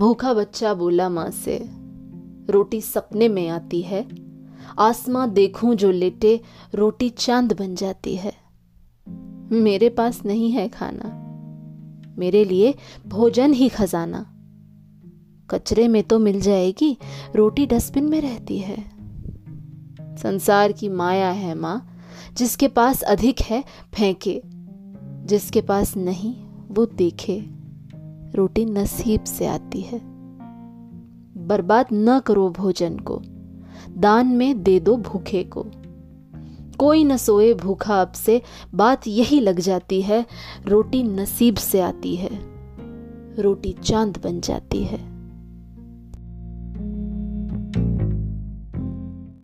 भूखा बच्चा बोला माँ से, रोटी सपने में आती है। आसमां देखूँ जो लेटे, रोटी चाँद बन जाती है। मेरे पास नहीं है खाना, मेरे लिए भोजन ही खजाना। कचरे में तो मिल जाएगी, रोटी डस्टबिन में रहती है। संसार की माया है माँ, जिसके पास अधिक है, फेंके, जिसके पास नहीं, वो देखे। रोटी नसीब से आती है। बर्बाद न करो भोजन को, दान में दे दो भूखे को। कोई न सोए भूखा अब से, बात यही लग जाती है, रोटी नसीब से आती है, रोटी चाँद बन जाती है।